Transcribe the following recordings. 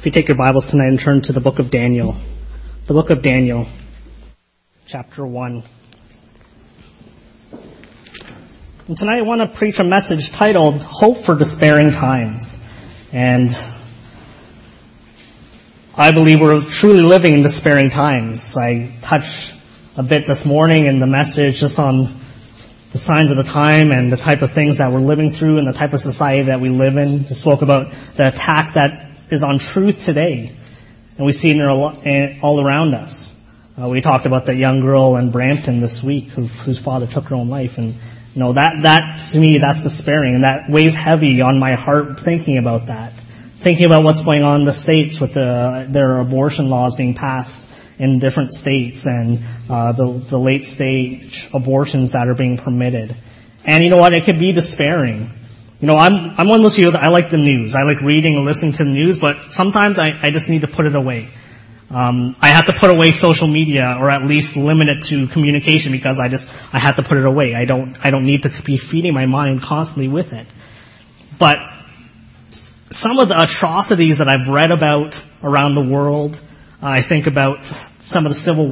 If you take your Bibles tonight and turn to the book of Daniel, the book of Daniel, chapter 1. And tonight I want to preach a message titled Hope for Despairing Times. And I believe we're truly living in despairing times. I touched a bit this morning in the message just on the signs of the time and the type of things that we're living through and the type of society that we live in. I spoke about the attack that is on truth today. And we see it all around us. Uh, we talked about that young girl in Brampton this week who, whose father took her own life. And, you know, that, that, to me, that's despairing. And that weighs heavy on my heart thinking about that. Thinking about what's going on in the States with the, their abortion laws being passed in different states and uh, the, the late stage abortions that are being permitted. And you know what? It could be despairing. You know, I'm, I'm one of those people that I like the news. I like reading and listening to the news, but sometimes I, I just need to put it away. Um, I have to put away social media or at least limit it to communication because I just, I have to put it away. I don't, I don't need to be feeding my mind constantly with it. But some of the atrocities that I've read about around the world, I think about some of the civil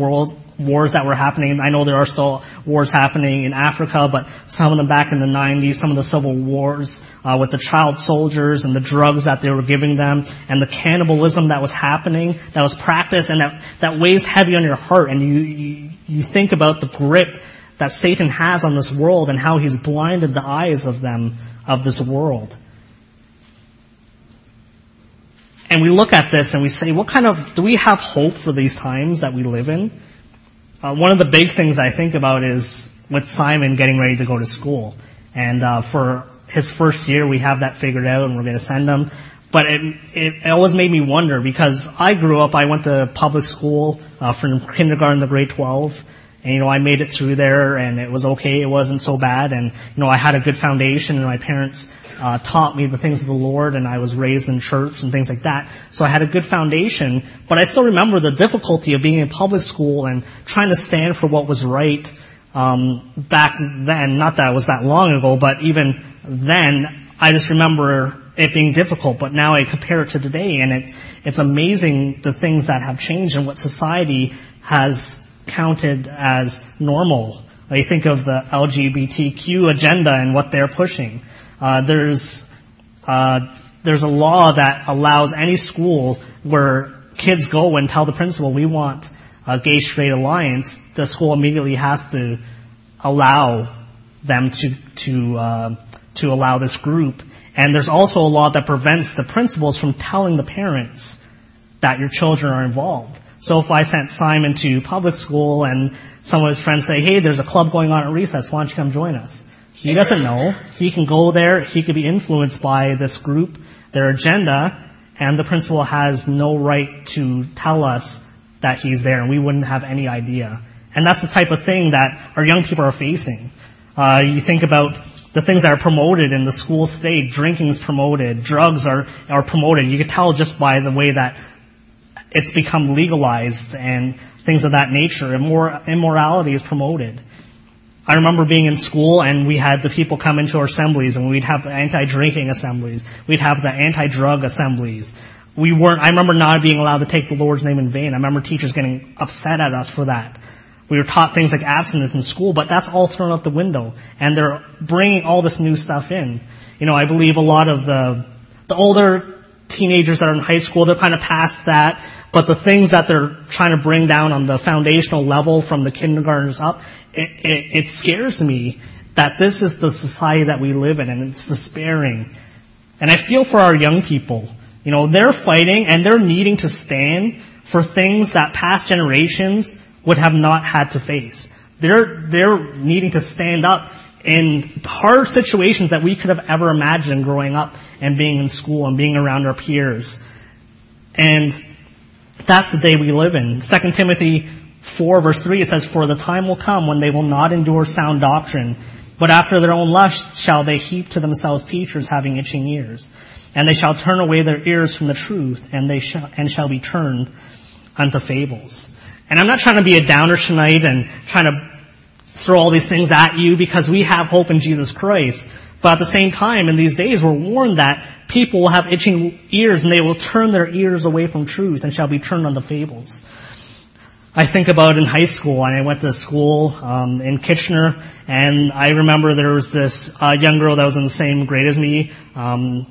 wars that were happening. I know there are still wars happening in Africa, but some of them back in the 90s, some of the civil wars uh, with the child soldiers and the drugs that they were giving them and the cannibalism that was happening, that was practiced, and that, that weighs heavy on your heart. And you, you, you think about the grip that Satan has on this world and how he's blinded the eyes of them, of this world. And we look at this and we say, what kind of, do we have hope for these times that we live in? Uh, one of the big things I think about is with Simon getting ready to go to school. And uh, for his first year, we have that figured out and we're going to send him. But it, it, always made me wonder because I grew up, I went to public school uh, from kindergarten to grade 12. And, you know, I made it through there and it was okay. It wasn't so bad. And, you know, I had a good foundation and my parents uh, taught me the things of the Lord, and I was raised in church and things like that. So I had a good foundation, but I still remember the difficulty of being in public school and trying to stand for what was right um, back then. Not that it was that long ago, but even then, I just remember it being difficult. But now I compare it to today, and it's it's amazing the things that have changed and what society has counted as normal. You think of the LGBTQ agenda and what they're pushing. Uh, there's uh, there's a law that allows any school where kids go and tell the principal we want a gay straight alliance, the school immediately has to allow them to to uh, to allow this group. And there's also a law that prevents the principals from telling the parents that your children are involved. So if I sent Simon to public school and some of his friends say, hey, there's a club going on at recess, why don't you come join us? He doesn't know. He can go there. He could be influenced by this group, their agenda, and the principal has no right to tell us that he's there, and we wouldn't have any idea. And that's the type of thing that our young people are facing. Uh, you think about the things that are promoted in the school state. Drinking is promoted. Drugs are, are promoted. You can tell just by the way that it's become legalized and things of that nature. Immor- immorality is promoted. I remember being in school and we had the people come into our assemblies and we'd have the anti-drinking assemblies. We'd have the anti-drug assemblies. We weren't, I remember not being allowed to take the Lord's name in vain. I remember teachers getting upset at us for that. We were taught things like abstinence in school, but that's all thrown out the window. And they're bringing all this new stuff in. You know, I believe a lot of the, the older teenagers that are in high school, they're kind of past that. But the things that they're trying to bring down on the foundational level from the kindergartners up, it, it, it scares me that this is the society that we live in and it's despairing. And I feel for our young people. You know, they're fighting and they're needing to stand for things that past generations would have not had to face. They're, they're needing to stand up in hard situations that we could have ever imagined growing up and being in school and being around our peers. And that's the day we live in. 2 Timothy 4 verse 3 it says, For the time will come when they will not endure sound doctrine, but after their own lusts shall they heap to themselves teachers having itching ears. And they shall turn away their ears from the truth, and they shall, and shall be turned unto fables. And I'm not trying to be a downer tonight and trying to throw all these things at you because we have hope in Jesus Christ. But at the same time, in these days, we're warned that people will have itching ears and they will turn their ears away from truth and shall be turned unto fables. I think about in high school, and I went to school um, in Kitchener, and I remember there was this uh, young girl that was in the same grade as me. Um,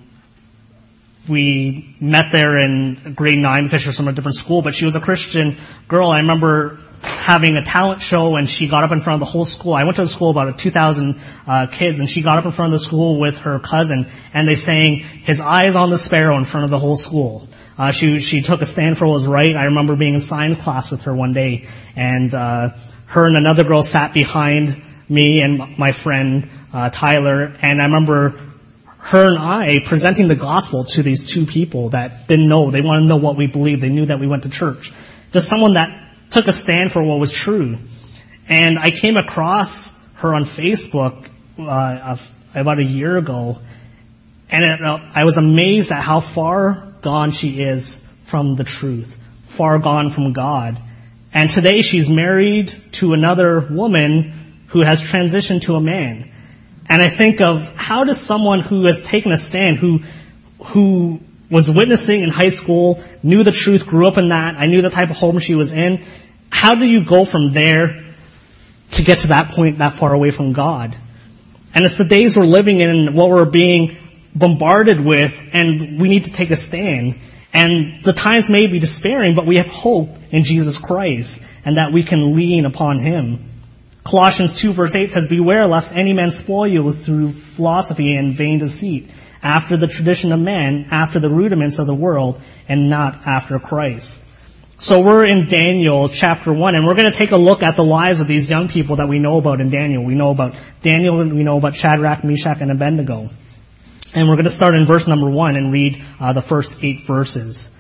we met there in grade nine because she was from a different school, but she was a Christian girl. I remember having a talent show and she got up in front of the whole school. I went to a school about 2,000 uh, kids and she got up in front of the school with her cousin and they sang His Eyes on the Sparrow in front of the whole school. Uh, she, she took a stand for what was right. I remember being in science class with her one day and, uh, her and another girl sat behind me and my friend, uh, Tyler and I remember her and I presenting the gospel to these two people that didn't know. They wanted to know what we believed. They knew that we went to church. Just someone that took a stand for what was true. And I came across her on Facebook uh, about a year ago, and it, uh, I was amazed at how far gone she is from the truth, far gone from God. And today she's married to another woman who has transitioned to a man. And I think of how does someone who has taken a stand, who, who was witnessing in high school, knew the truth, grew up in that, I knew the type of home she was in, how do you go from there to get to that point that far away from God? And it's the days we're living in and what we're being bombarded with, and we need to take a stand. And the times may be despairing, but we have hope in Jesus Christ, and that we can lean upon Him. Colossians 2 verse 8 says, Beware lest any man spoil you through philosophy and vain deceit, after the tradition of men, after the rudiments of the world, and not after Christ. So we're in Daniel chapter 1, and we're going to take a look at the lives of these young people that we know about in Daniel. We know about Daniel, we know about Shadrach, Meshach, and Abednego. And we're going to start in verse number 1 and read uh, the first eight verses.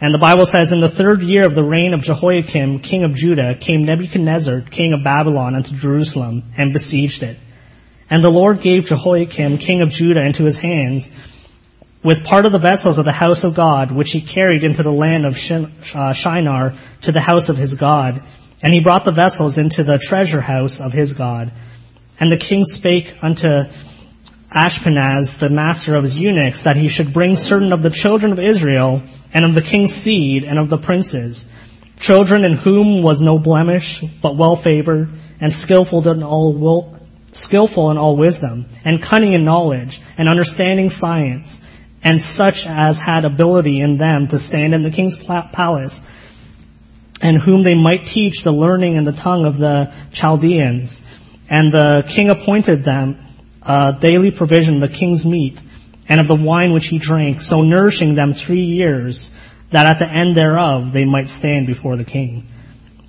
And the Bible says, In the third year of the reign of Jehoiakim, king of Judah, came Nebuchadnezzar, king of Babylon, unto Jerusalem, and besieged it. And the Lord gave Jehoiakim, king of Judah, into his hands, with part of the vessels of the house of God, which he carried into the land of uh, Shinar to the house of his God. And he brought the vessels into the treasure house of his God. And the king spake unto Ashpenaz, the master of his eunuchs, that he should bring certain of the children of Israel, and of the king's seed, and of the princes, children in whom was no blemish, but well favored, and skillful in all skillful in all wisdom, and cunning in knowledge, and understanding science, and such as had ability in them to stand in the king's palace, and whom they might teach the learning and the tongue of the Chaldeans. And the king appointed them uh, daily provision the king's meat and of the wine which he drank, so nourishing them three years, that at the end thereof they might stand before the king.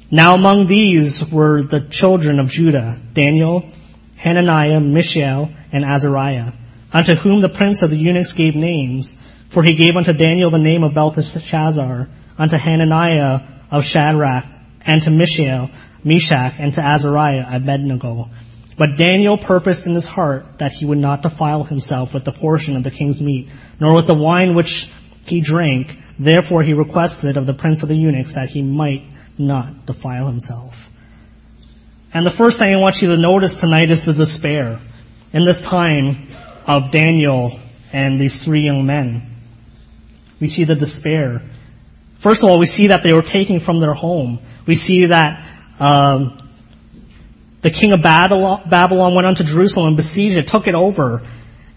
Now among these were the children of Judah, Daniel, Hananiah, Mishael, and Azariah, unto whom the prince of the eunuchs gave names, for he gave unto Daniel the name of Belteshazzar, unto Hananiah of Shadrach, and to Mishael, Meshach, and to Azariah, Abednego. But Daniel purposed in his heart that he would not defile himself with the portion of the king's meat, nor with the wine which he drank. Therefore he requested of the prince of the eunuchs that he might not defile himself. And the first thing I want you to notice tonight is the despair in this time of Daniel and these three young men. We see the despair. First of all, we see that they were taken from their home. We see that um, the king of Babylon went unto Jerusalem besieged it, took it over.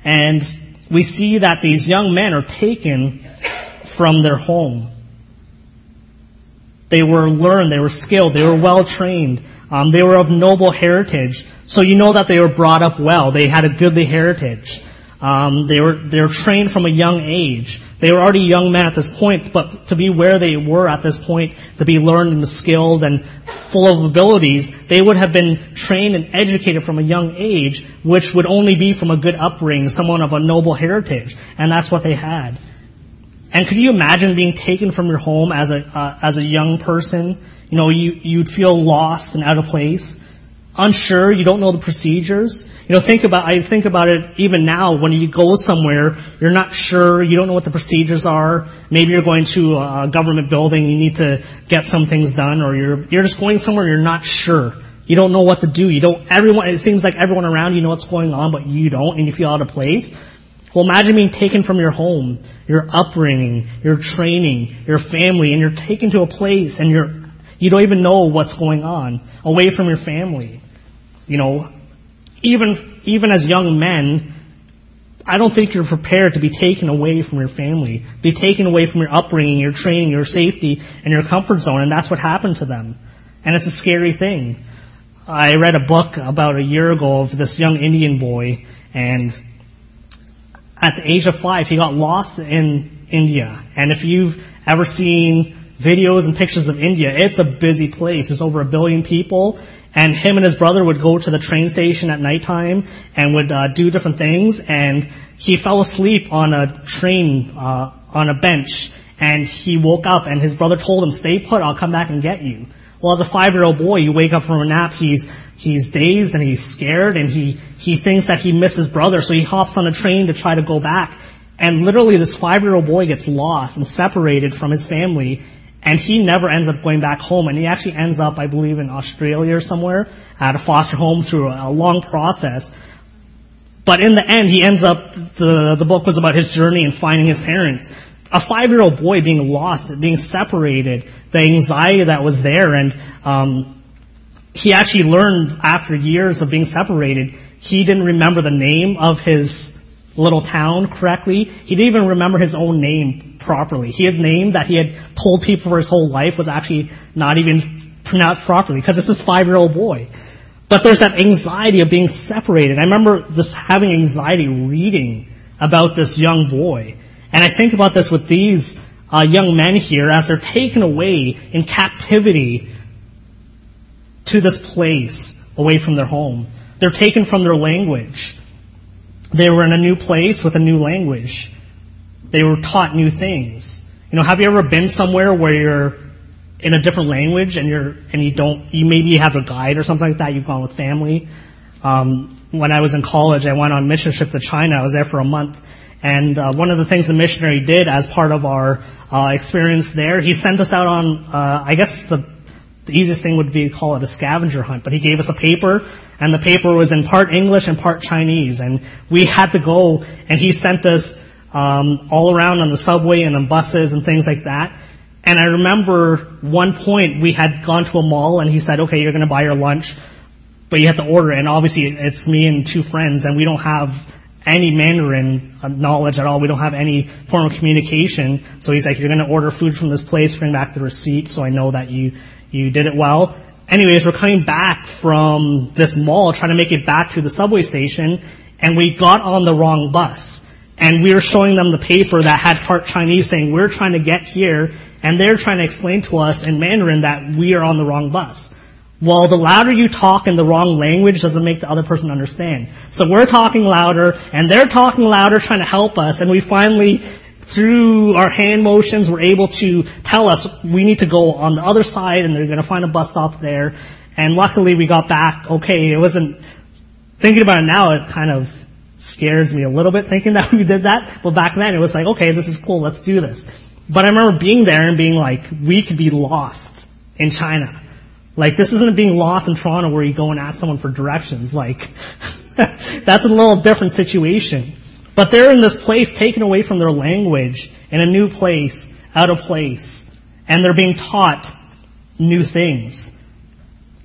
And we see that these young men are taken from their home. They were learned, they were skilled, they were well trained, um, they were of noble heritage. So you know that they were brought up well. They had a goodly heritage. Um, they were they were trained from a young age. They were already young men at this point, but to be where they were at this point, to be learned and skilled and full of abilities, they would have been trained and educated from a young age, which would only be from a good upbringing, someone of a noble heritage, and that's what they had. And could you imagine being taken from your home as a uh, as a young person? You know, you you'd feel lost and out of place unsure, you don't know the procedures. You know, think about, I think about it even now when you go somewhere, you're not sure, you don't know what the procedures are. Maybe you're going to a government building, you need to get some things done, or you're, you're just going somewhere, you're not sure. You don't know what to do. You don't, everyone, it seems like everyone around you know what's going on, but you don't, and you feel out of place. Well, imagine being taken from your home, your upbringing, your training, your family, and you're taken to a place and you're, you don't even know what's going on, away from your family. You know, even, even as young men, I don't think you're prepared to be taken away from your family, be taken away from your upbringing, your training, your safety, and your comfort zone, and that's what happened to them. And it's a scary thing. I read a book about a year ago of this young Indian boy, and at the age of five, he got lost in India. And if you've ever seen videos and pictures of India, it's a busy place. There's over a billion people, and him and his brother would go to the train station at nighttime and would uh, do different things. And he fell asleep on a train uh, on a bench, and he woke up, and his brother told him, "Stay put. I'll come back and get you." Well, as a five-year-old boy, you wake up from a nap, he's he's dazed and he's scared, and he he thinks that he missed his brother, so he hops on a train to try to go back. And literally, this five-year-old boy gets lost and separated from his family, and he never ends up going back home. And he actually ends up, I believe, in Australia or somewhere at a foster home through a, a long process. But in the end, he ends up, the, the book was about his journey and finding his parents. A five-year-old boy being lost, being separated, the anxiety that was there, and um, he actually learned after years of being separated, he didn't remember the name of his little town correctly. He didn't even remember his own name properly. His name that he had told people for his whole life was actually not even pronounced properly because this is five-year-old boy. But there's that anxiety of being separated. I remember this having anxiety reading about this young boy. And I think about this with these uh, young men here as they're taken away in captivity to this place away from their home. They're taken from their language. They were in a new place with a new language. They were taught new things. You know, have you ever been somewhere where you're in a different language and you're and you don't you maybe have a guide or something like that? You've gone with family. Um, when I was in college, I went on mission trip to China. I was there for a month, and uh, one of the things the missionary did as part of our uh, experience there, he sent us out on, uh, I guess the the easiest thing would be to call it a scavenger hunt, but he gave us a paper, and the paper was in part English and part Chinese, and we had to go, and he sent us um, all around on the subway and on buses and things like that. And I remember one point we had gone to a mall, and he said, "Okay, you're going to buy your lunch, but you have to order." And obviously, it's me and two friends, and we don't have any Mandarin knowledge at all. We don't have any form of communication. So he's like, "You're going to order food from this place, bring back the receipt, so I know that you you did it well. Anyways, we're coming back from this mall, trying to make it back to the subway station, and we got on the wrong bus. And we were showing them the paper that had part Chinese saying, we're trying to get here, and they're trying to explain to us in Mandarin that we are on the wrong bus. Well, the louder you talk in the wrong language doesn't make the other person understand. So we're talking louder, and they're talking louder trying to help us, and we finally through our hand motions, we're able to tell us we need to go on the other side and they're going to find a bus stop there. And luckily we got back okay. It wasn't, thinking about it now, it kind of scares me a little bit thinking that we did that. But back then it was like, okay, this is cool, let's do this. But I remember being there and being like, we could be lost in China. Like, this isn't being lost in Toronto where you go and ask someone for directions. Like, that's a little different situation. But they're in this place taken away from their language in a new place, out of place. And they're being taught new things.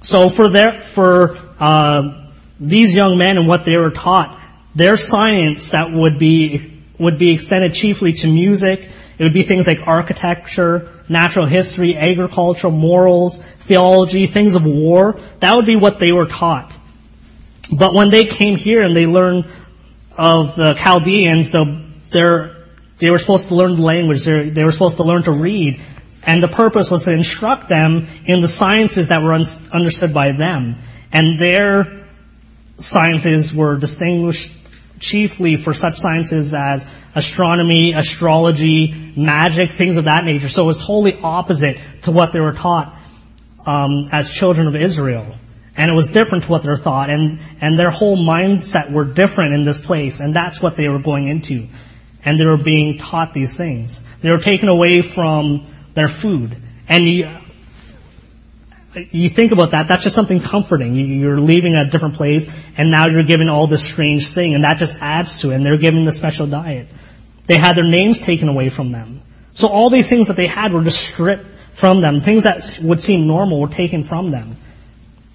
So for their, for, uh, these young men and what they were taught, their science that would be, would be extended chiefly to music. It would be things like architecture, natural history, agriculture, morals, theology, things of war. That would be what they were taught. But when they came here and they learned of the Chaldeans, the, they were supposed to learn the language, they were supposed to learn to read, and the purpose was to instruct them in the sciences that were un- understood by them. And their sciences were distinguished chiefly for such sciences as astronomy, astrology, magic, things of that nature. So it was totally opposite to what they were taught um, as children of Israel. And it was different to what they thought, and, and their whole mindset were different in this place, and that's what they were going into. And they were being taught these things. They were taken away from their food. And you, you think about that, that's just something comforting. You're leaving a different place, and now you're given all this strange thing, and that just adds to it, and they're given the special diet. They had their names taken away from them. So all these things that they had were just stripped from them. Things that would seem normal were taken from them.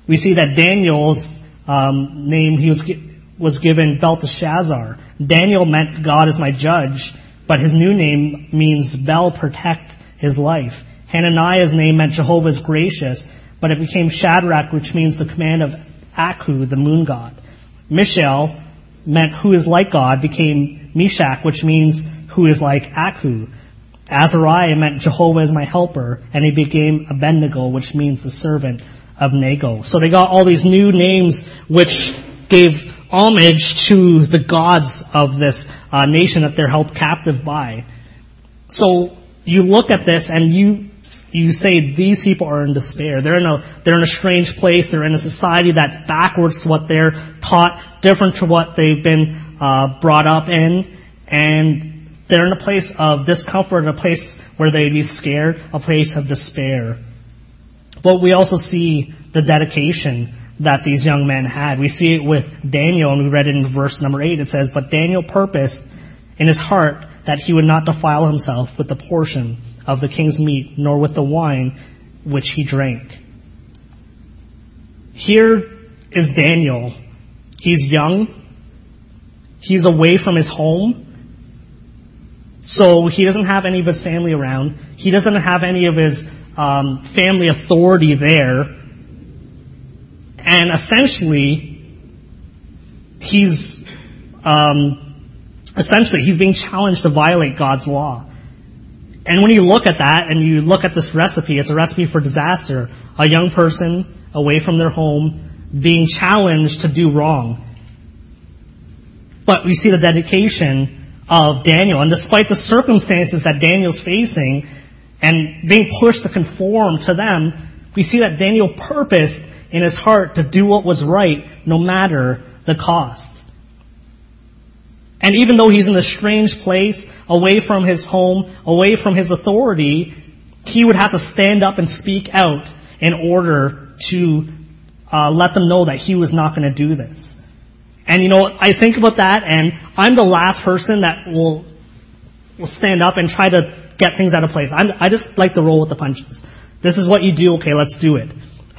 We see that Daniel's um, name, he was, was given Belteshazzar. Daniel meant God is my judge, but his new name means Bel protect his life. Hananiah's name meant Jehovah is gracious, but it became Shadrach, which means the command of Aku, the moon god. Mishael meant who is like God, became Meshach, which means who is like Aku. Azariah meant Jehovah is my helper, and he became Abednego, which means the servant of Nego. So they got all these new names which gave homage to the gods of this uh, nation that they're held captive by. So you look at this and you you say these people are in despair. They're in a they're in a strange place. They're in a society that's backwards to what they're taught, different to what they've been uh, brought up in, and they're in a place of discomfort, a place where they'd be scared, a place of despair. But we also see the dedication that these young men had. We see it with Daniel, and we read it in verse number 8. It says, But Daniel purposed in his heart that he would not defile himself with the portion of the king's meat, nor with the wine which he drank. Here is Daniel. He's young. He's away from his home. So he doesn't have any of his family around. He doesn't have any of his um, family authority there. And essentially, he's um, essentially he's being challenged to violate God's law. And when you look at that and you look at this recipe, it's a recipe for disaster. A young person away from their home being challenged to do wrong. But we see the dedication of Daniel. And despite the circumstances that Daniel's facing and being pushed to conform to them, we see that Daniel purposed in his heart to do what was right no matter the cost. And even though he's in a strange place, away from his home, away from his authority, he would have to stand up and speak out in order to uh, let them know that he was not going to do this. And you know, I think about that and I'm the last person that will, will stand up and try to get things out of place. I'm, I just like to roll with the punches. This is what you do, okay, let's do it.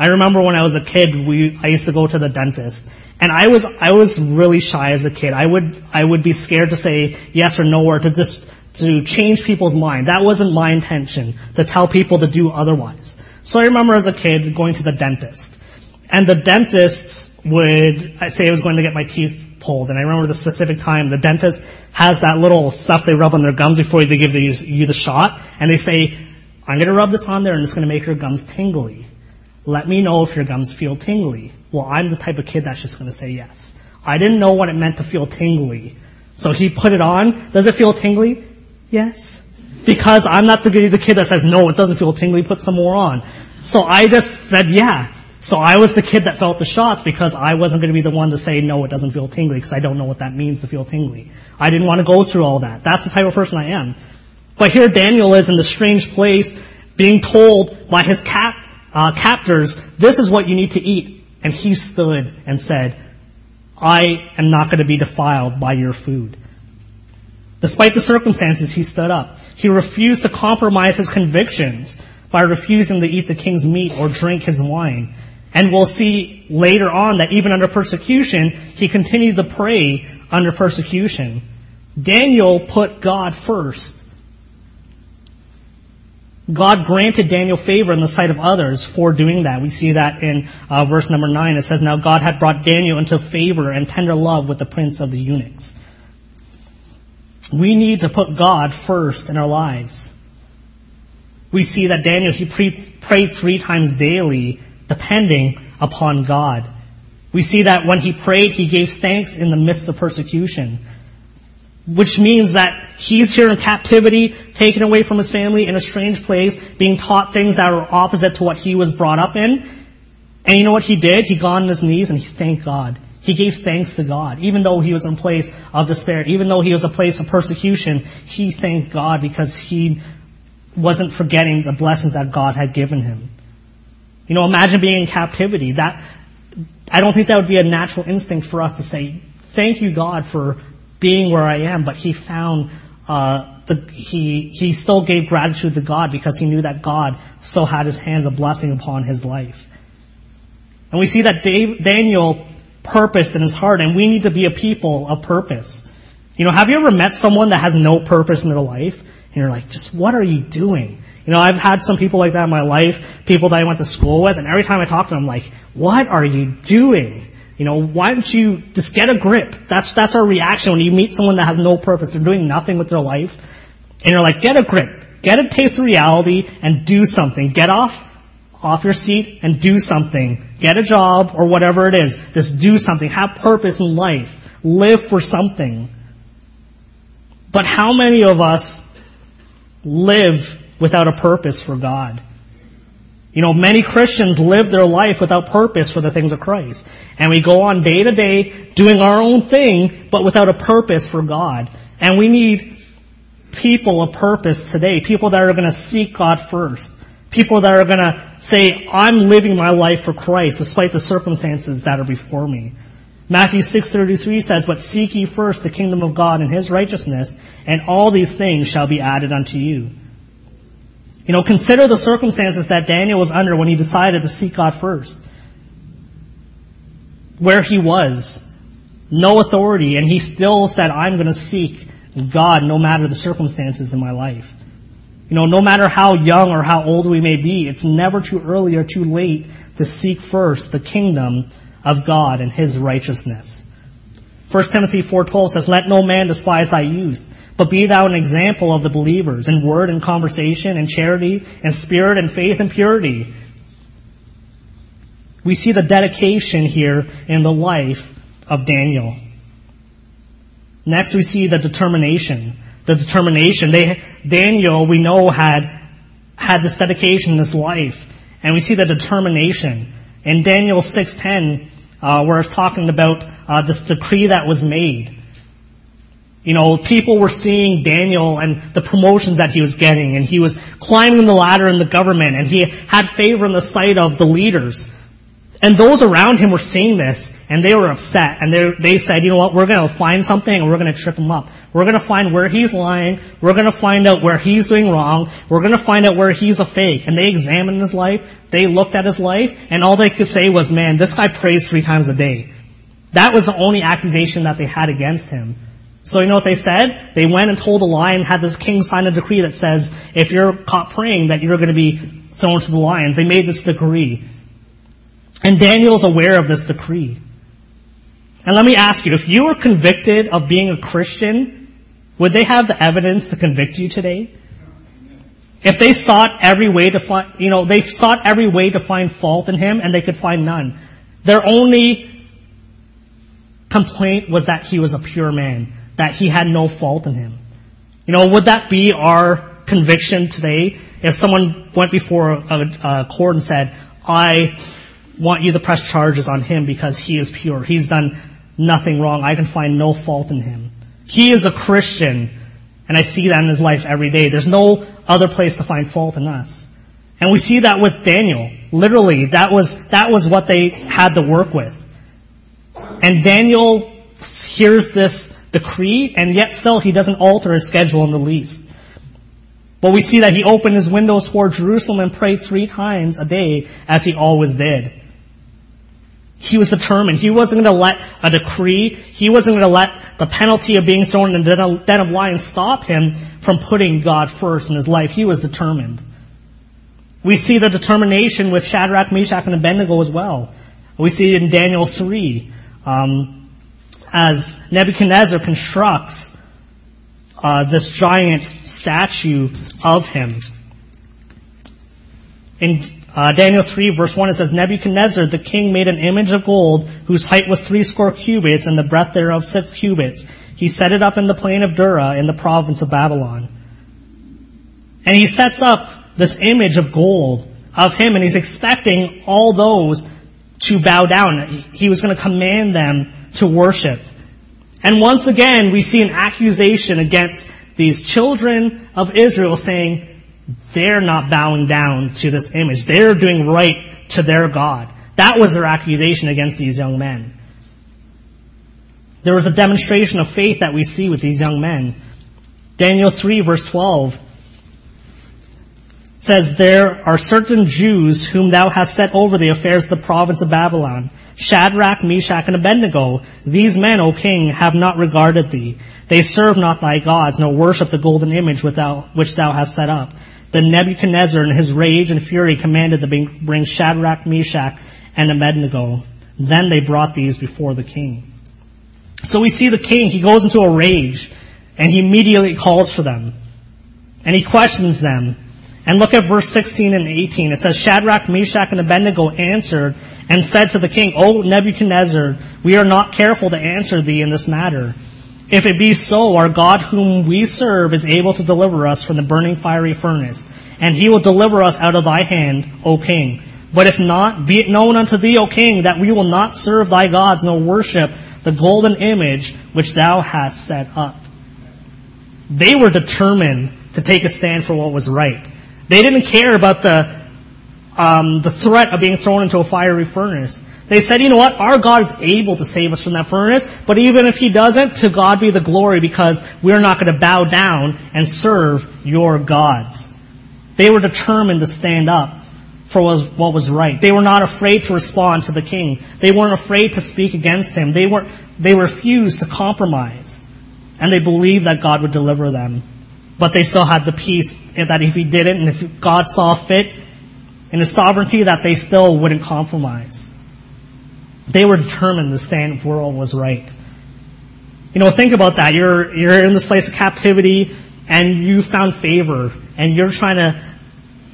I remember when I was a kid, we, I used to go to the dentist. And I was, I was really shy as a kid. I would, I would be scared to say yes or no or to just, to change people's mind. That wasn't my intention, to tell people to do otherwise. So I remember as a kid going to the dentist. And the dentist would say I was going to get my teeth pulled. And I remember the specific time the dentist has that little stuff they rub on their gums before they give you the shot. And they say, I'm going to rub this on there and it's going to make your gums tingly. Let me know if your gums feel tingly. Well, I'm the type of kid that's just going to say yes. I didn't know what it meant to feel tingly. So he put it on. Does it feel tingly? Yes. Because I'm not the, the kid that says, no, it doesn't feel tingly, put some more on. So I just said, yeah. So I was the kid that felt the shots because I wasn't going to be the one to say, no, it doesn't feel tingly because I don't know what that means to feel tingly. I didn't want to go through all that. That's the type of person I am. But here Daniel is in this strange place being told by his cap, uh, captors, this is what you need to eat. And he stood and said, I am not going to be defiled by your food. Despite the circumstances, he stood up. He refused to compromise his convictions by refusing to eat the king's meat or drink his wine. And we'll see later on that even under persecution, he continued to pray under persecution. Daniel put God first. God granted Daniel favor in the sight of others for doing that. We see that in uh, verse number 9. It says, Now God had brought Daniel into favor and tender love with the prince of the eunuchs. We need to put God first in our lives. We see that Daniel, he prayed three times daily depending upon God. We see that when he prayed, he gave thanks in the midst of persecution. Which means that he's here in captivity, taken away from his family in a strange place, being taught things that are opposite to what he was brought up in. And you know what he did? He got on his knees and he thanked God. He gave thanks to God. Even though he was in a place of despair, even though he was a place of persecution, he thanked God because he wasn't forgetting the blessings that God had given him. You know, imagine being in captivity. That, I don't think that would be a natural instinct for us to say, thank you God for being where I am, but he found, uh, the, he, he still gave gratitude to God because he knew that God still had his hands of blessing upon his life. And we see that Dave, Daniel purposed in his heart, and we need to be a people of purpose. You know, have you ever met someone that has no purpose in their life? And you're like, just what are you doing? You know, I've had some people like that in my life, people that I went to school with, and every time I talk to them, I'm like, what are you doing? You know, why don't you just get a grip? That's, that's our reaction when you meet someone that has no purpose. They're doing nothing with their life. And you're like, get a grip. Get a taste of reality and do something. Get off, off your seat and do something. Get a job or whatever it is. Just do something. Have purpose in life. Live for something. But how many of us live without a purpose for God? You know, many Christians live their life without purpose for the things of Christ. And we go on day to day doing our own thing, but without a purpose for God. And we need people of purpose today. People that are going to seek God first. People that are going to say, I'm living my life for Christ despite the circumstances that are before me. Matthew 6:33 says, "But seek ye first the kingdom of God and his righteousness, and all these things shall be added unto you." You know, consider the circumstances that Daniel was under when he decided to seek God first. Where he was, no authority, and he still said, I'm going to seek God no matter the circumstances in my life. You know, no matter how young or how old we may be, it's never too early or too late to seek first the kingdom of God and His righteousness. 1 Timothy 4.12 says, Let no man despise thy youth, but be thou an example of the believers in word and conversation and charity and spirit and faith and purity. We see the dedication here in the life of Daniel. Next, we see the determination. The determination. They, Daniel, we know, had, had this dedication in his life. And we see the determination. In Daniel 6.10, uh, where it's talking about uh, this decree that was made. You know, people were seeing Daniel and the promotions that he was getting, and he was climbing the ladder in the government, and he had favor in the sight of the leaders. And those around him were seeing this, and they were upset, and they, they said, you know what, we're gonna find something, and we're gonna trip him up. We're gonna find where he's lying, we're gonna find out where he's doing wrong, we're gonna find out where he's a fake. And they examined his life, they looked at his life, and all they could say was, man, this guy prays three times a day. That was the only accusation that they had against him. So you know what they said? They went and told a lion, had this king sign a decree that says, if you're caught praying, that you're gonna be thrown to the lions. They made this decree. And Daniel's aware of this decree. And let me ask you, if you were convicted of being a Christian, would they have the evidence to convict you today? If they sought every way to find, you know, they sought every way to find fault in him and they could find none. Their only complaint was that he was a pure man, that he had no fault in him. You know, would that be our conviction today if someone went before a, a court and said, I want you to press charges on him because he is pure. He's done nothing wrong. I can find no fault in him. He is a Christian, and I see that in his life every day. There's no other place to find fault in us. And we see that with Daniel. Literally, that was, that was what they had to work with. And Daniel hears this decree, and yet still he doesn't alter his schedule in the least. But we see that he opened his windows toward Jerusalem and prayed three times a day, as he always did. He was determined. He wasn't going to let a decree, he wasn't going to let the penalty of being thrown in the den of lions stop him from putting God first in his life. He was determined. We see the determination with Shadrach, Meshach, and Abednego as well. We see it in Daniel 3, um, as Nebuchadnezzar constructs uh, this giant statue of him. In uh, Daniel 3 verse 1 it says, Nebuchadnezzar the king made an image of gold whose height was three score cubits and the breadth thereof six cubits. He set it up in the plain of Dura in the province of Babylon. And he sets up this image of gold of him and he's expecting all those to bow down. He was going to command them to worship. And once again, we see an accusation against these children of Israel saying, they're not bowing down to this image. They're doing right to their God. That was their accusation against these young men. There was a demonstration of faith that we see with these young men. Daniel 3 verse 12 says, There are certain Jews whom thou hast set over the affairs of the province of Babylon, Shadrach, Meshach, and Abednego. These men, O king, have not regarded thee. They serve not thy gods, nor worship the golden image which thou hast set up. Then Nebuchadnezzar in his rage and fury commanded to bring Shadrach, Meshach, and Abednego. Then they brought these before the king. So we see the king, he goes into a rage, and he immediately calls for them. And he questions them. And look at verse 16 and 18. It says, Shadrach, Meshach, and Abednego answered and said to the king, O Nebuchadnezzar, we are not careful to answer thee in this matter. If it be so, our God whom we serve is able to deliver us from the burning fiery furnace, and he will deliver us out of thy hand, O king. But if not, be it known unto thee, O king, that we will not serve thy gods, nor worship the golden image which thou hast set up. They were determined to take a stand for what was right. They didn't care about the um, the threat of being thrown into a fiery furnace. They said, you know what, our God is able to save us from that furnace, but even if He doesn't, to God be the glory because we're not going to bow down and serve your gods. They were determined to stand up for what was right. They were not afraid to respond to the king. They weren't afraid to speak against him. They were they refused to compromise. And they believed that God would deliver them. But they still had the peace that if he didn't, and if God saw fit in his sovereignty, that they still wouldn't compromise. They were determined to stand for what was right. You know, think about that. You're, you're in this place of captivity, and you found favor, and you're trying to,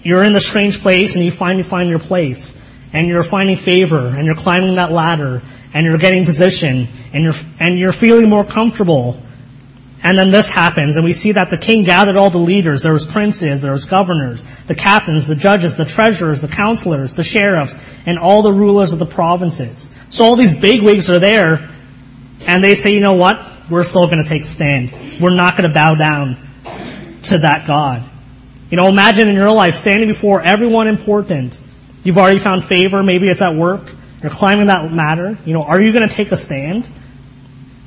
you're in the strange place, and you finally find your place and you're finding favor and you're climbing that ladder and you're getting position and you're and you're feeling more comfortable and then this happens, and we see that the king gathered all the leaders. There was princes, there was governors, the captains, the judges, the treasurers, the counselors, the sheriffs, and all the rulers of the provinces. So all these bigwigs are there, and they say, you know what? We're still going to take a stand. We're not going to bow down to that God. You know, imagine in your life standing before everyone important. You've already found favor. Maybe it's at work. You're climbing that ladder. You know, are you going to take a stand?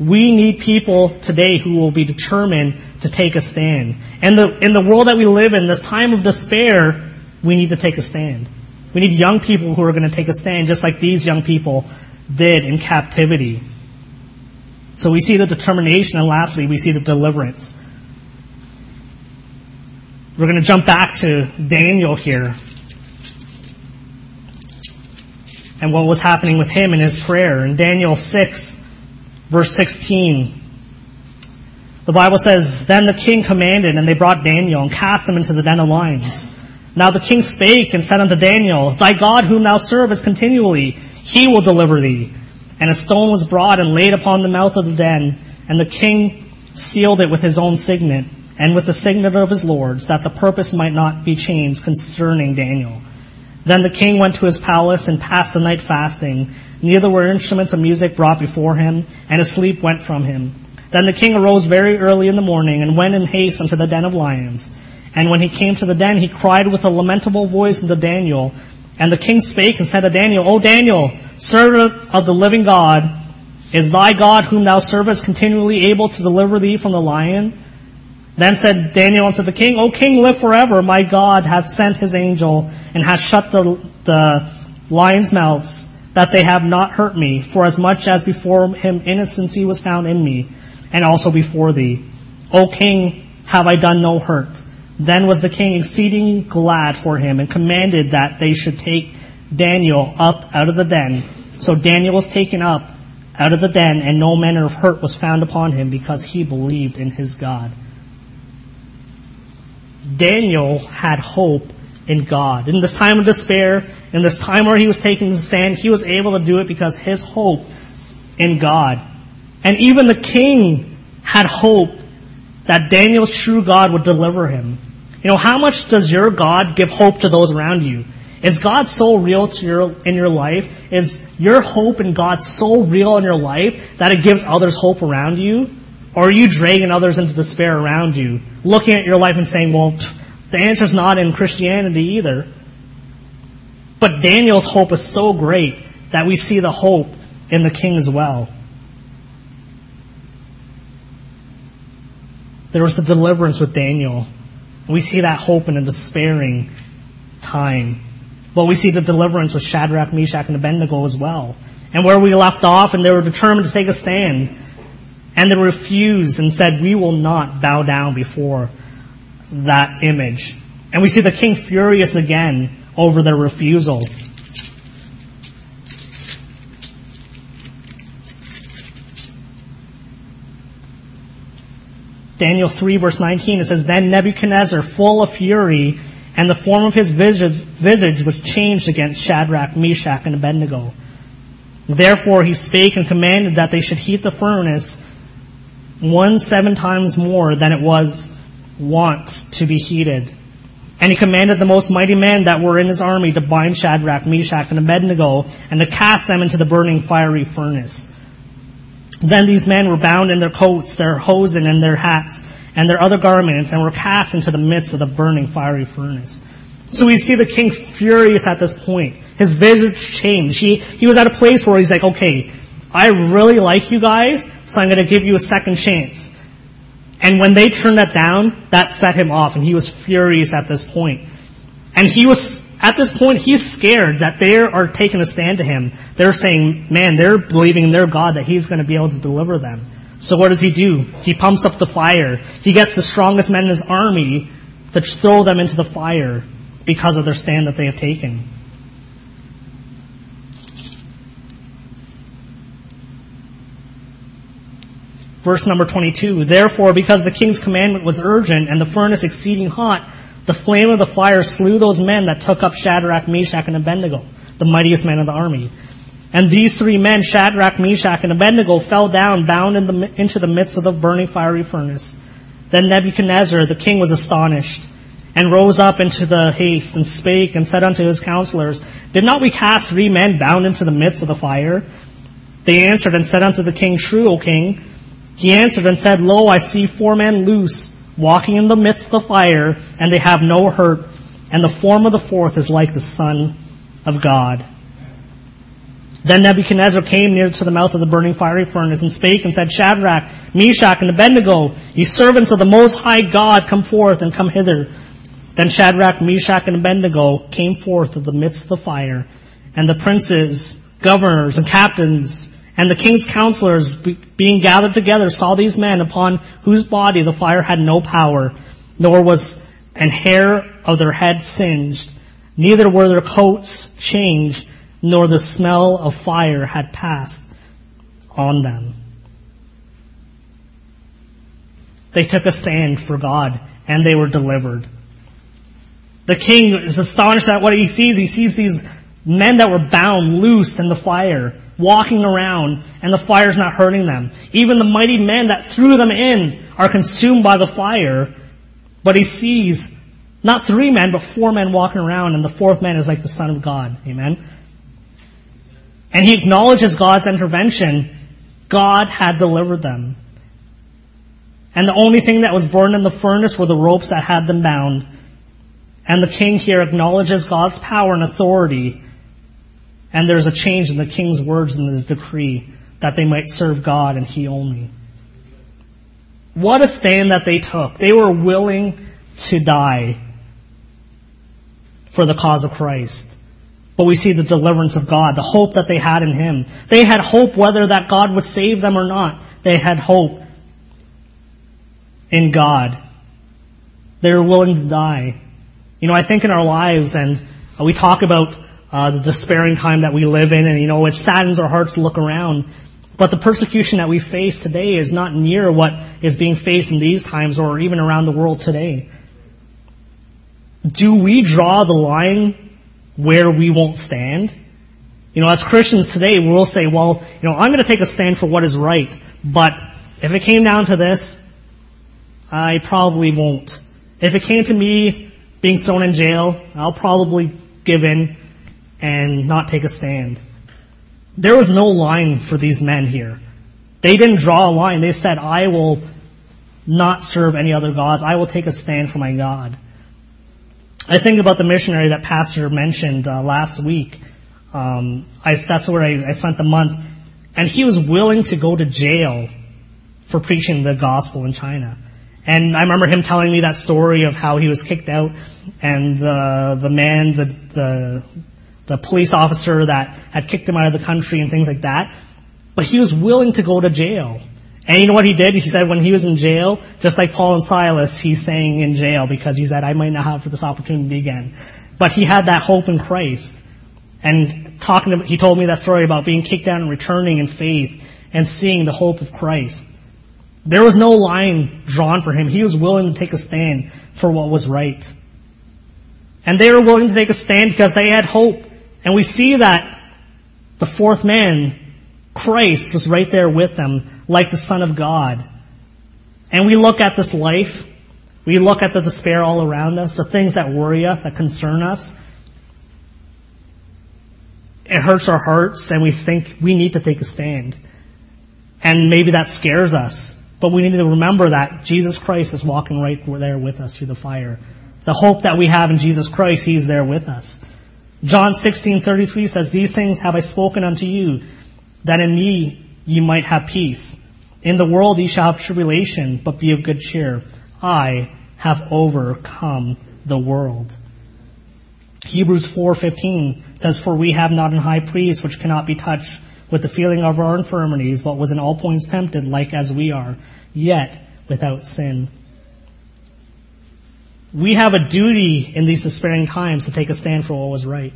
We need people today who will be determined to take a stand. And the, in the world that we live in, this time of despair, we need to take a stand. We need young people who are going to take a stand just like these young people did in captivity. So we see the determination and lastly, we see the deliverance. We're going to jump back to Daniel here and what was happening with him in his prayer. In Daniel 6, Verse 16. The Bible says, Then the king commanded, and they brought Daniel and cast him into the den of lions. Now the king spake and said unto Daniel, Thy God whom thou servest continually, he will deliver thee. And a stone was brought and laid upon the mouth of the den, and the king sealed it with his own signet, and with the signet of his lords, that the purpose might not be changed concerning Daniel. Then the king went to his palace and passed the night fasting, Neither were instruments of music brought before him, and his sleep went from him. Then the king arose very early in the morning and went in haste unto the den of lions. And when he came to the den, he cried with a lamentable voice unto Daniel. And the king spake and said to Daniel, O Daniel, servant of the living God, is thy God whom thou servest continually able to deliver thee from the lion? Then said Daniel unto the king, O king, live forever. My God hath sent his angel and hath shut the, the lions' mouths that they have not hurt me, for as much as before him innocency was found in me, and also before thee. O king, have I done no hurt? Then was the king exceeding glad for him, and commanded that they should take Daniel up out of the den. So Daniel was taken up out of the den, and no manner of hurt was found upon him, because he believed in his God. Daniel had hope in God. In this time of despair, in this time where he was taking the stand, he was able to do it because his hope in God. And even the king had hope that Daniel's true God would deliver him. You know, how much does your God give hope to those around you? Is God so real to your, in your life? Is your hope in God so real in your life that it gives others hope around you? Or are you dragging others into despair around you, looking at your life and saying, well, the answer is not in Christianity either. But Daniel's hope is so great that we see the hope in the king as well. There was the deliverance with Daniel. We see that hope in a despairing time. But we see the deliverance with Shadrach, Meshach, and Abednego as well. And where we left off, and they were determined to take a stand. And they refused and said, We will not bow down before that image. And we see the king furious again over their refusal. Daniel 3 verse 19, it says, Then Nebuchadnezzar, full of fury, and the form of his visage, visage was changed against Shadrach, Meshach, and Abednego. Therefore he spake and commanded that they should heat the furnace one seven times more than it was wont to be heated. And he commanded the most mighty men that were in his army to bind Shadrach, Meshach, and Abednego, and to cast them into the burning fiery furnace. Then these men were bound in their coats, their hosen, and their hats, and their other garments, and were cast into the midst of the burning fiery furnace. So we see the king furious at this point. His visage changed. He, he was at a place where he's like, okay, I really like you guys, so I'm going to give you a second chance. And when they turned that down, that set him off, and he was furious at this point. And he was, at this point, he's scared that they are taking a stand to him. They're saying, man, they're believing in their God that he's going to be able to deliver them. So what does he do? He pumps up the fire. He gets the strongest men in his army to throw them into the fire because of their stand that they have taken. Verse number 22. Therefore, because the king's commandment was urgent and the furnace exceeding hot, the flame of the fire slew those men that took up Shadrach, Meshach, and Abednego, the mightiest men of the army. And these three men, Shadrach, Meshach, and Abednego, fell down, bound in the, into the midst of the burning fiery furnace. Then Nebuchadnezzar, the king, was astonished, and rose up into the haste, and spake, and said unto his counselors, Did not we cast three men bound into the midst of the fire? They answered and said unto the king, True, O king. He answered and said, Lo, I see four men loose, walking in the midst of the fire, and they have no hurt, and the form of the fourth is like the Son of God. Then Nebuchadnezzar came near to the mouth of the burning fiery furnace and spake and said, Shadrach, Meshach, and Abednego, ye servants of the Most High God, come forth and come hither. Then Shadrach, Meshach, and Abednego came forth of the midst of the fire, and the princes, governors, and captains, and the king's counselors, being gathered together, saw these men upon whose body the fire had no power, nor was an hair of their head singed, neither were their coats changed, nor the smell of fire had passed on them. They took a stand for God, and they were delivered. The king is astonished at what he sees. He sees these men that were bound, loosed in the fire, walking around, and the fire's not hurting them. Even the mighty men that threw them in are consumed by the fire, but he sees not three men, but four men walking around, and the fourth man is like the Son of God. Amen? And he acknowledges God's intervention. God had delivered them. And the only thing that was burned in the furnace were the ropes that had them bound. And the king here acknowledges God's power and authority and there's a change in the king's words in his decree that they might serve God and he only. What a stand that they took. They were willing to die for the cause of Christ. But we see the deliverance of God, the hope that they had in Him. They had hope whether that God would save them or not. They had hope in God. They were willing to die. You know, I think in our lives, and we talk about uh, the despairing time that we live in, and you know, it saddens our hearts to look around. But the persecution that we face today is not near what is being faced in these times or even around the world today. Do we draw the line where we won't stand? You know, as Christians today, we'll say, well, you know, I'm going to take a stand for what is right, but if it came down to this, I probably won't. If it came to me being thrown in jail, I'll probably give in and not take a stand. There was no line for these men here. They didn't draw a line. They said, I will not serve any other gods. I will take a stand for my God. I think about the missionary that Pastor mentioned uh, last week. Um, I, that's where I, I spent the month, and he was willing to go to jail for preaching the gospel in China. And I remember him telling me that story of how he was kicked out, and the the man, the the the police officer that had kicked him out of the country and things like that. But he was willing to go to jail. And you know what he did? He said when he was in jail, just like Paul and Silas, he's saying in jail because he said, I might not have this opportunity again. But he had that hope in Christ. And talking to, he told me that story about being kicked out and returning in faith and seeing the hope of Christ. There was no line drawn for him. He was willing to take a stand for what was right. And they were willing to take a stand because they had hope. And we see that the fourth man, Christ, was right there with them, like the Son of God. And we look at this life, we look at the despair all around us, the things that worry us, that concern us. It hurts our hearts, and we think we need to take a stand. And maybe that scares us. But we need to remember that Jesus Christ is walking right there with us through the fire. The hope that we have in Jesus Christ, He's there with us. John 16:33 says, "These things have I spoken unto you, that in me ye might have peace. In the world ye shall have tribulation, but be of good cheer. I have overcome the world." Hebrews 4:15 says, "For we have not an high priest which cannot be touched with the feeling of our infirmities, but was in all points tempted like as we are, yet without sin." We have a duty in these despairing times to take a stand for what was right.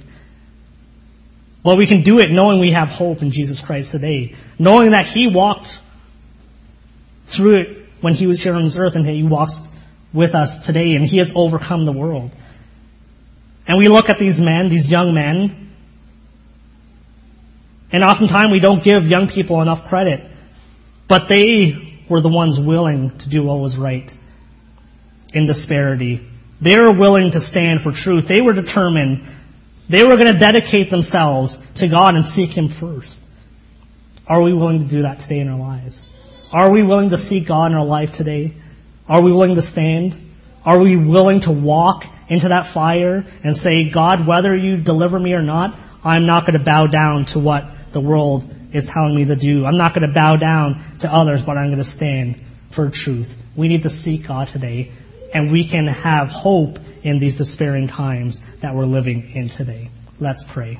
Well, we can do it knowing we have hope in Jesus Christ today. Knowing that He walked through it when He was here on this earth and He walks with us today and He has overcome the world. And we look at these men, these young men, and oftentimes we don't give young people enough credit. But they were the ones willing to do what was right in disparity. They were willing to stand for truth. They were determined. They were going to dedicate themselves to God and seek Him first. Are we willing to do that today in our lives? Are we willing to seek God in our life today? Are we willing to stand? Are we willing to walk into that fire and say, God, whether you deliver me or not, I'm not going to bow down to what the world is telling me to do. I'm not going to bow down to others, but I'm going to stand for truth. We need to seek God today and we can have hope in these despairing times that we're living in today. Let's pray.